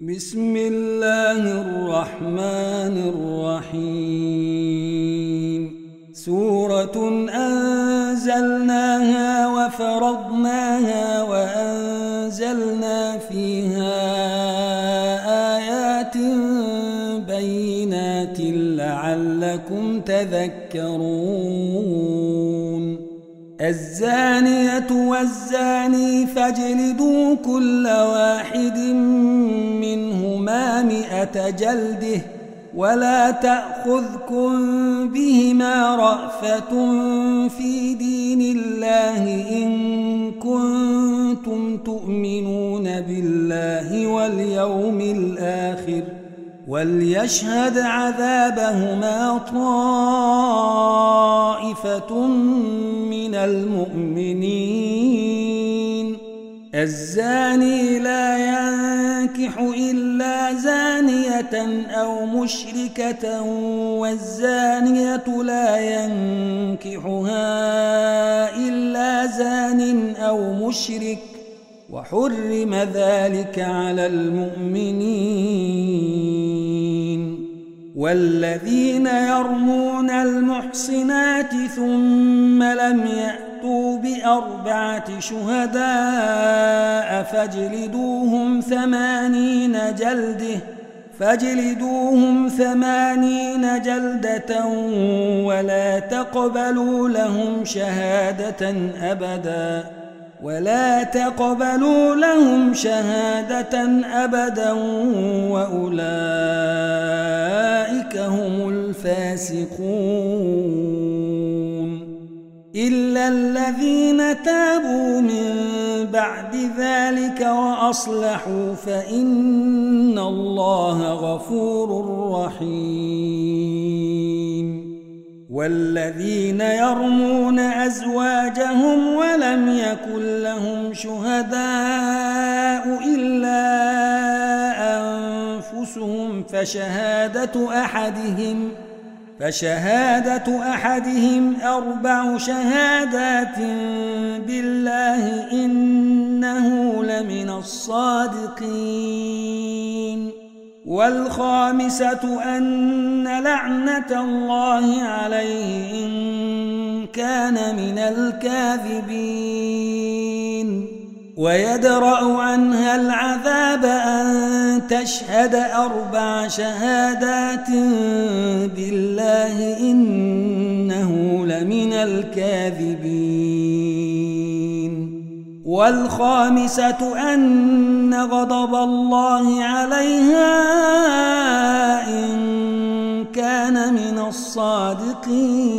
بسم الله الرحمن الرحيم. سورة أنزلناها وفرضناها وأنزلنا فيها آيات بينات لعلكم تذكرون. الزانية والزاني فاجلدوا كل واحد منهما مئة جلده ولا تأخذكم بهما رأفة في دين الله إن كنتم تؤمنون بالله واليوم الآخر وليشهد عذابهما طائفة من المؤمنين الزاني لا ينكح إلا زانية أو مشركة والزانية لا ينكحها إلا زان أو مشرك وحرم ذلك على المؤمنين والذين يرمون المحصنات ثم لم يأتوا بأربعة شهداء فاجلدوهم ثمانين جلدة فاجلدوهم ثمانين جلدة ولا تقبلوا لهم شهادة أبداً ولا تقبلوا لهم شهادة أبدا وأولئك هم الفاسقون. إلا الذين تابوا من بعد ذلك وأصلحوا فإن الله غفور رحيم. والذين يرمون أزواجهم ولم يكن لهم شهداء إلا أنفسهم فشهادة أحدهم فشهادة أحدهم أربع شهادات بالله إنه لمن الصادقين. والخامسة أن لعنة الله عليه إن كان من الكاذبين. ويدرأ عنها العذاب أن تشهد أربع شهادات بالله إنه لمن الكاذبين. والخامسة أن غضب الله عليها إن كان من الصادقين.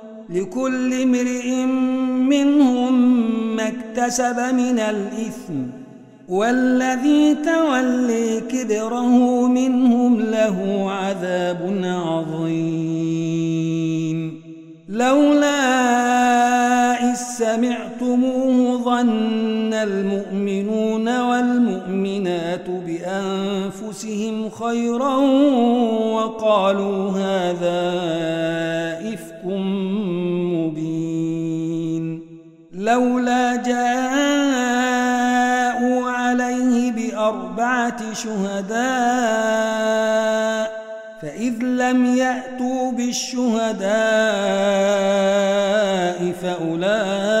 لكل امرئ منهم ما اكتسب من الإثم والذي تولي كبره منهم له عذاب عظيم. لولا إذ سمعتموه ظن المؤمنون والمؤمنات بأنفسهم خيرا وقالوا هذا لولا جاءوا عليه بأربعة شهداء فإذ لم يأتوا بالشهداء فأولئك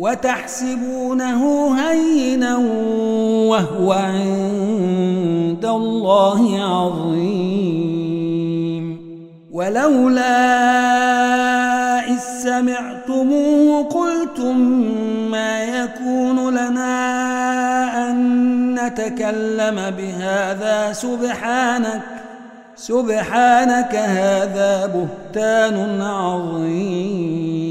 وتحسبونه هينا وهو عند الله عظيم. ولولا إذ سمعتموه قلتم ما يكون لنا أن نتكلم بهذا؟ سبحانك سبحانك هذا بهتان عظيم.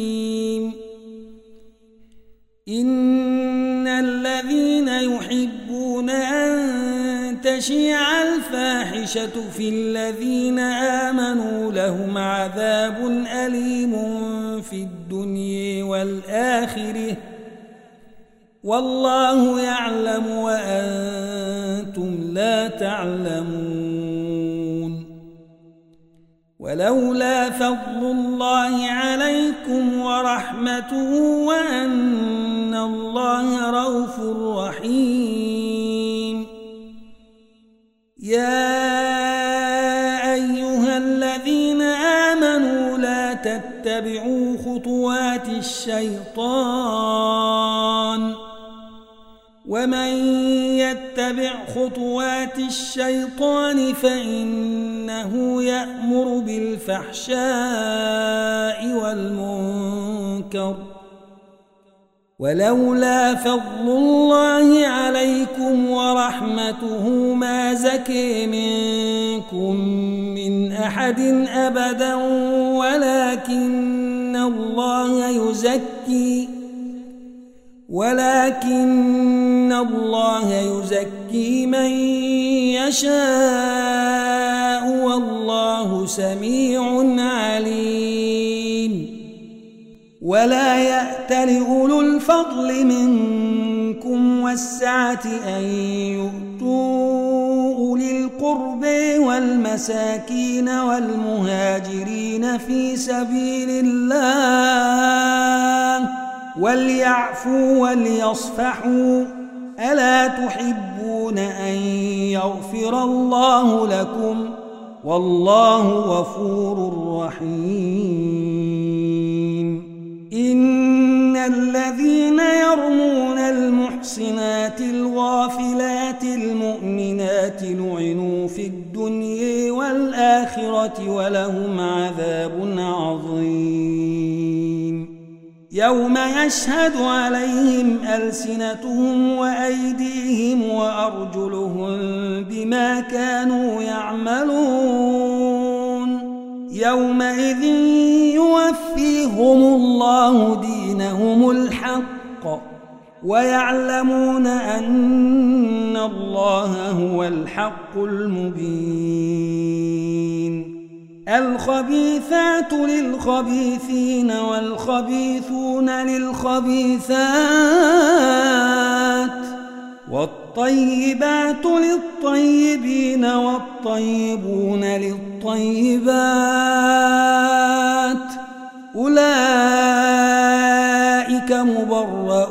تشيع الفاحشة في الذين آمنوا لهم عذاب أليم في الدنيا والآخرة. والله يعلم وأنتم لا تعلمون. ولولا فضل الله عليكم ورحمته وأن الله رؤوف رحيم. يا أيها الذين آمنوا لا تتبعوا خطوات الشيطان ومن يتبع خطوات الشيطان فإنه يأمر بالفحشاء والمنكر ولولا فضل الله عليكم ورحمته ما زكي منكم من أحد أبدا ولكن الله يزكي ولكن الله يزكي من يشاء والله سميع عليم ولا يأت لأولو الفضل منكم والسعة أن يؤتوا أولي القرب والمساكين والمهاجرين في سبيل الله وليعفوا وليصفحوا ألا تحبون أن يغفر الله لكم والله غفور رحيم إن الذين يرمون المحصنات الغافلات المؤمنات لعنوا في الدنيا والآخرة ولهم عذاب عظيم. يوم يشهد عليهم ألسنتهم وأيديهم وأرجلهم بما كانوا يعملون. يومئذ يوفيهم الله دينهم الحق ويعلمون أن الله هو الحق المبين. الخبيثات للخبيثين والخبيثون للخبيثات والطيبات للطيبين والطيبون للطيبات. أولئك مبرؤون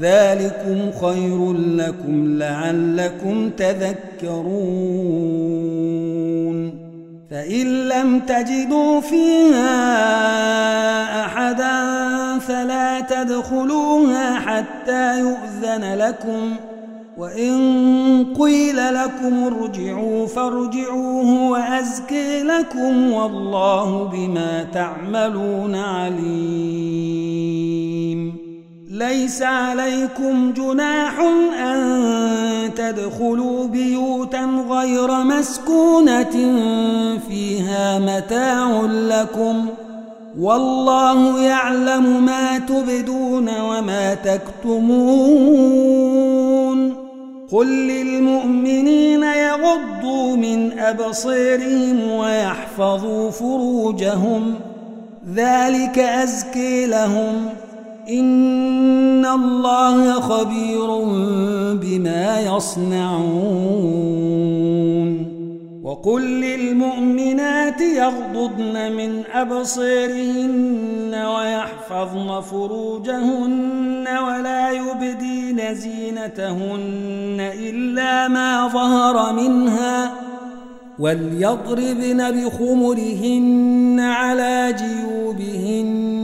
ذلكم خير لكم لعلكم تذكرون. فإن لم تجدوا فيها أحدا فلا تدخلوها حتى يؤذن لكم. وإن قيل لكم ارجعوا فارجعوه وأزكي لكم والله بما تعملون عليم. ليس عليكم جناح أن تدخلوا بيوتا غير مسكونة فيها متاع لكم والله يعلم ما تبدون وما تكتمون قل للمؤمنين يغضوا من أبصيرهم ويحفظوا فروجهم ذلك أزكي لهم إن الله خبير بما يصنعون وقل للمؤمنات يغضضن من أبصيرهن ويحفظن فروجهن ولا يبدين زينتهن إلا ما ظهر منها وليضربن بخمرهن على جيوبهن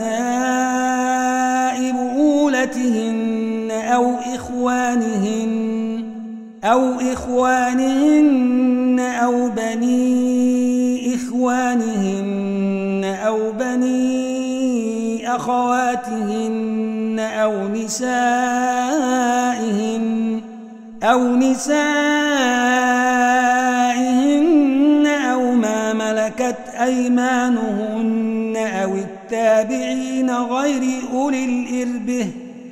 أو إخوانهن أو بني إخوانهن أو بني أخواتهن أو نسائهن أو نسائهن أو ما ملكت أيمانهن أو التابعين غير أولي الإربه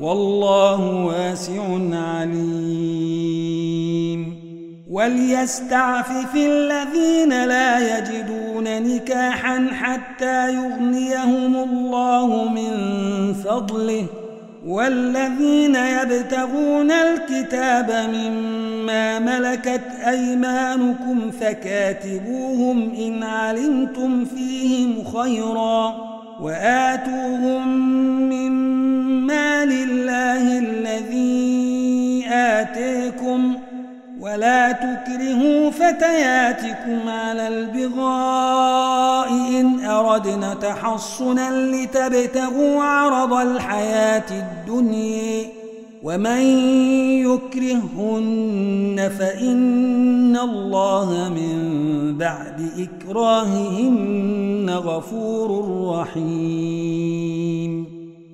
والله واسع عليم. وليستعفف الذين لا يجدون نكاحا حتى يغنيهم الله من فضله. والذين يبتغون الكتاب مما ملكت أيمانكم فكاتبوهم إن علمتم فيهم خيرا. وآتوهم من مال الله الذي آتيكم ولا تكرهوا فتياتكم على البغاء إن أردنا تحصنا لتبتغوا عرض الحياة الدنيا ومن يكرهن فإن الله من بعد إكراههن غفور رحيم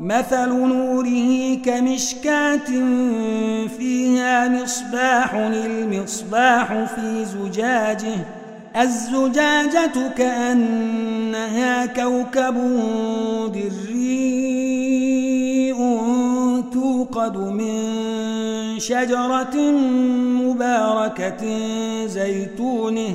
مثل نوره كمشكاة فيها مصباح المصباح في زجاجه. الزجاجة كأنها كوكب دري توقد من شجرة مباركة زيتونه.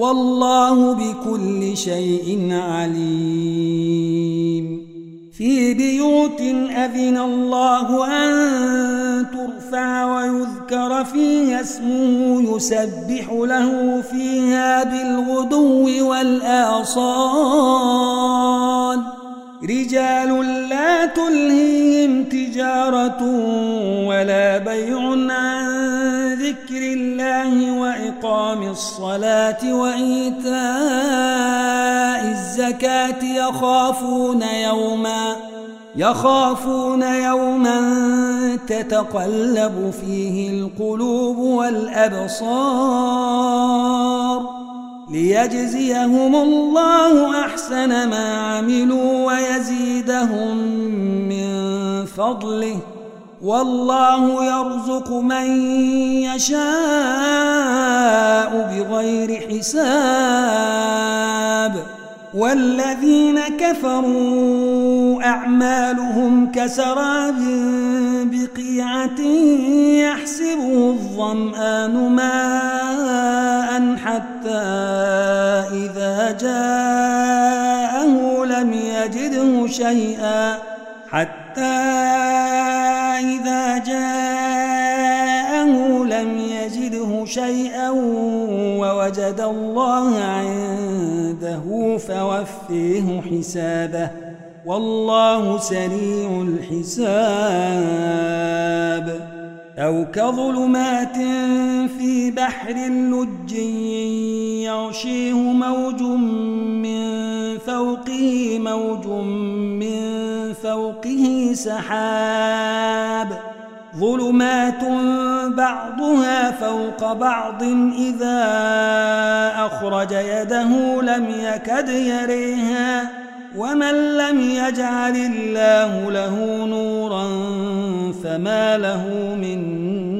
والله بكل شيء عليم. في بيوت أذن الله أن ترفع ويذكر فيها اسمه يسبح له فيها بالغدو والآصال. رجال لا تلهيهم تجارة ولا بيع عن الله وإقام الصلاة وإيتاء الزكاة يخافون يوما يخافون يوما تتقلب فيه القلوب والأبصار ليجزيهم الله أحسن ما عملوا ويزيدهم من فضله والله يرزق من يشاء بغير حساب. والذين كفروا أعمالهم كسراب بقيعة يحسبه الظمآن ماء حتى إذا جاءه لم يجده شيئا حتى إذا جاءه لم يجده شيئا ووجد الله عنده فوفيه حسابه والله سريع الحساب. أو كظلمات في بحر لج يغشيه موج من فوقه موج من فوقه سحاب ظلمات بعضها فوق بعض إذا أخرج يده لم يكد يريها ومن لم يجعل الله له نورا فما له من نور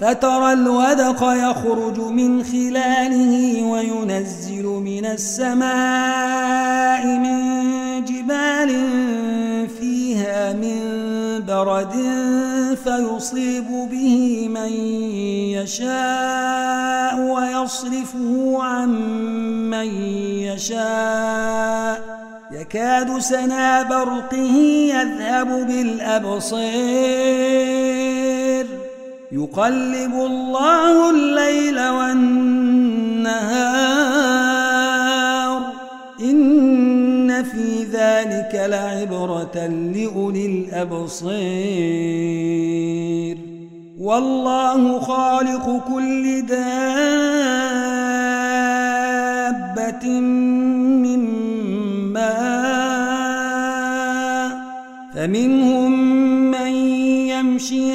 فترى الودق يخرج من خلاله وينزل من السماء من جبال فيها من برد فيصيب به من يشاء ويصرفه عن من يشاء. يكاد سنا برقه يذهب بالأبصير يقلب الله الليل والنهار. إن في ذلك لعبرة لأولي الأبصير والله خالق كل دابة من ماء. فمنهم من يمشي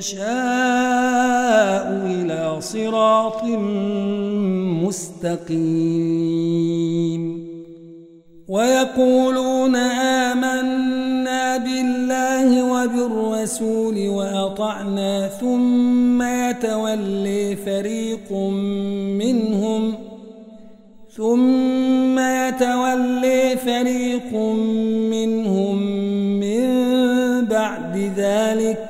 يشاء إلى صراط مستقيم. ويقولون آمنا بالله وبالرسول وأطعنا ثم يتولي فريق منهم ثم يتولي فريق منهم من بعد ذلك.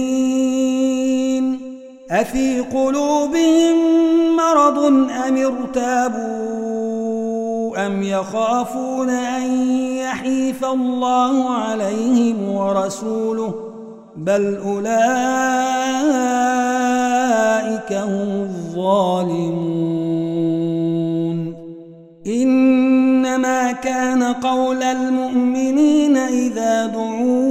أفي قلوبهم مرض أم ارتابوا أم يخافون أن يحيف الله عليهم ورسوله بل أولئك هم الظالمون إنما كان قول المؤمنين إذا دعوا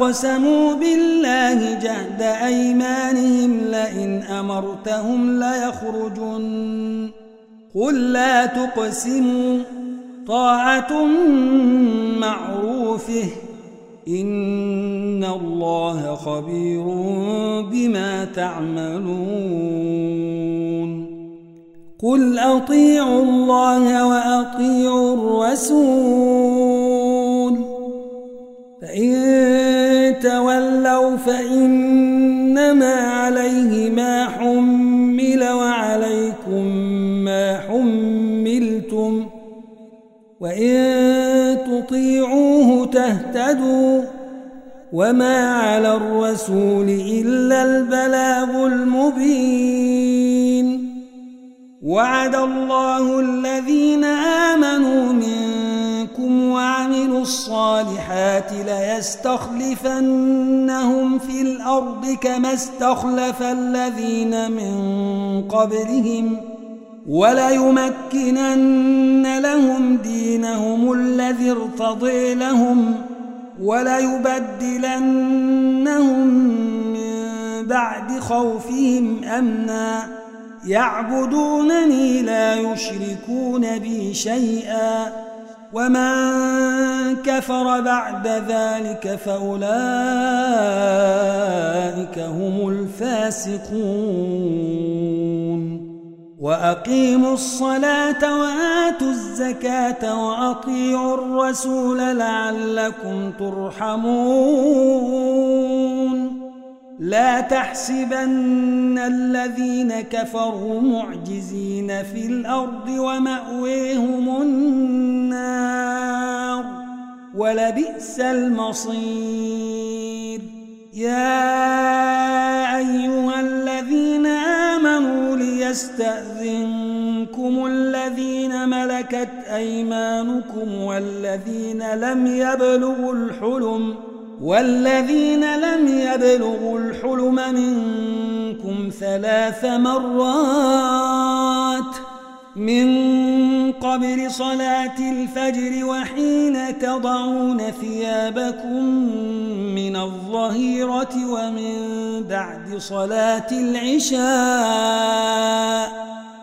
وأقسموا بالله جهد أيمانهم لئن أمرتهم ليخرجن. قل لا تقسموا طاعة معروفة. إن الله خبير بما تعملون. قل أطيعوا الله وأطيعوا الرسول. فإنما عليه ما حمل وعليكم ما حملتم وإن تطيعوه تهتدوا وما على الرسول إلا البلاغ المبين وعد الله الذين آمنوا الصالحات ليستخلفنهم في الأرض كما استخلف الذين من قبلهم وليمكنن لهم دينهم الذي ارتضي لهم وليبدلنهم من بعد خوفهم أمنا يعبدونني لا يشركون بي شيئا ومن كفر بعد ذلك فأولئك هم الفاسقون وأقيموا الصلاة وآتوا الزكاة وأطيعوا الرسول لعلكم ترحمون لا تحسبن الذين كفروا معجزين في الأرض ومأويهم النار ولبئس المصير. يا أيها الذين آمنوا ليستأذنكم الذين ملكت أيمانكم والذين لم يبلغوا الحلم والذين لم يبلغوا الحلم منكم ثلاث مرات من قبل صلاة الفجر وحين تضعون ثيابكم من الظهيرة ومن بعد صلاة العشاء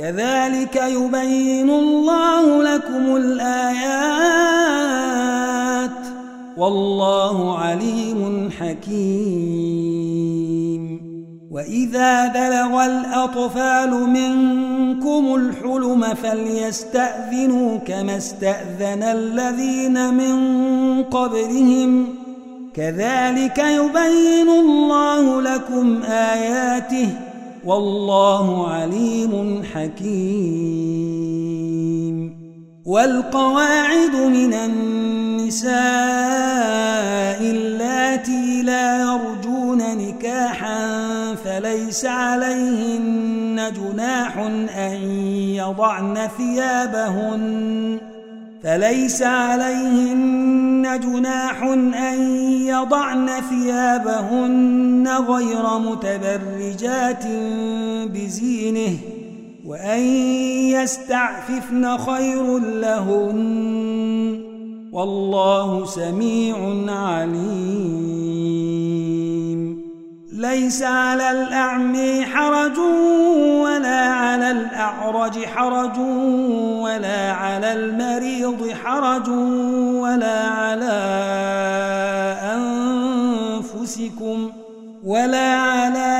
كذلك يبين الله لكم الآيات والله عليم حكيم. وإذا بلغ الأطفال منكم الحلم فليستأذنوا كما استأذن الذين من قبلهم. كذلك يبين الله لكم آياته والله عليم حكيم. والقواعد من النساء اللاتي لا يرجون نكاحا فليس عليهن جناح أن يضعن ثيابهن فليس عليهن جناح أن يضعن ثيابهن غير متبرجات بزينه وأن يستعففن خير لهن والله سميع عليم. ليس على الأعمي حرج ولا على الأعرج حرج ولا على المريض حرج ولا على أنفسكم ولا على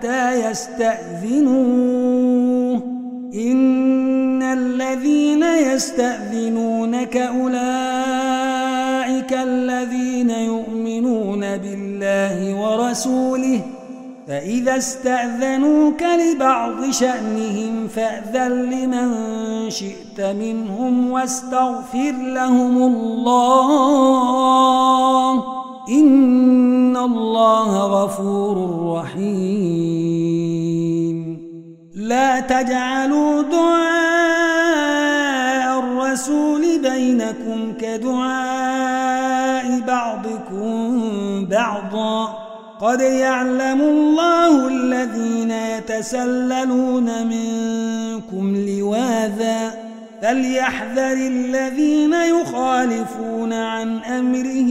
حتى يستأذنوه. إن الذين يستأذنونك أولئك الذين يؤمنون بالله ورسوله فإذا استأذنوك لبعض شأنهم فأذن لمن شئت منهم واستغفر لهم الله. إن الله غفور رحيم. لا تجعلوا دعاء الرسول بينكم كدعاء بعضكم بعضا. قد يعلم الله الذين يتسللون منكم لواذا. فليحذر الذين يخالفون عن أمره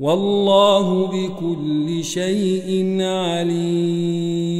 والله بكل شيء عليم.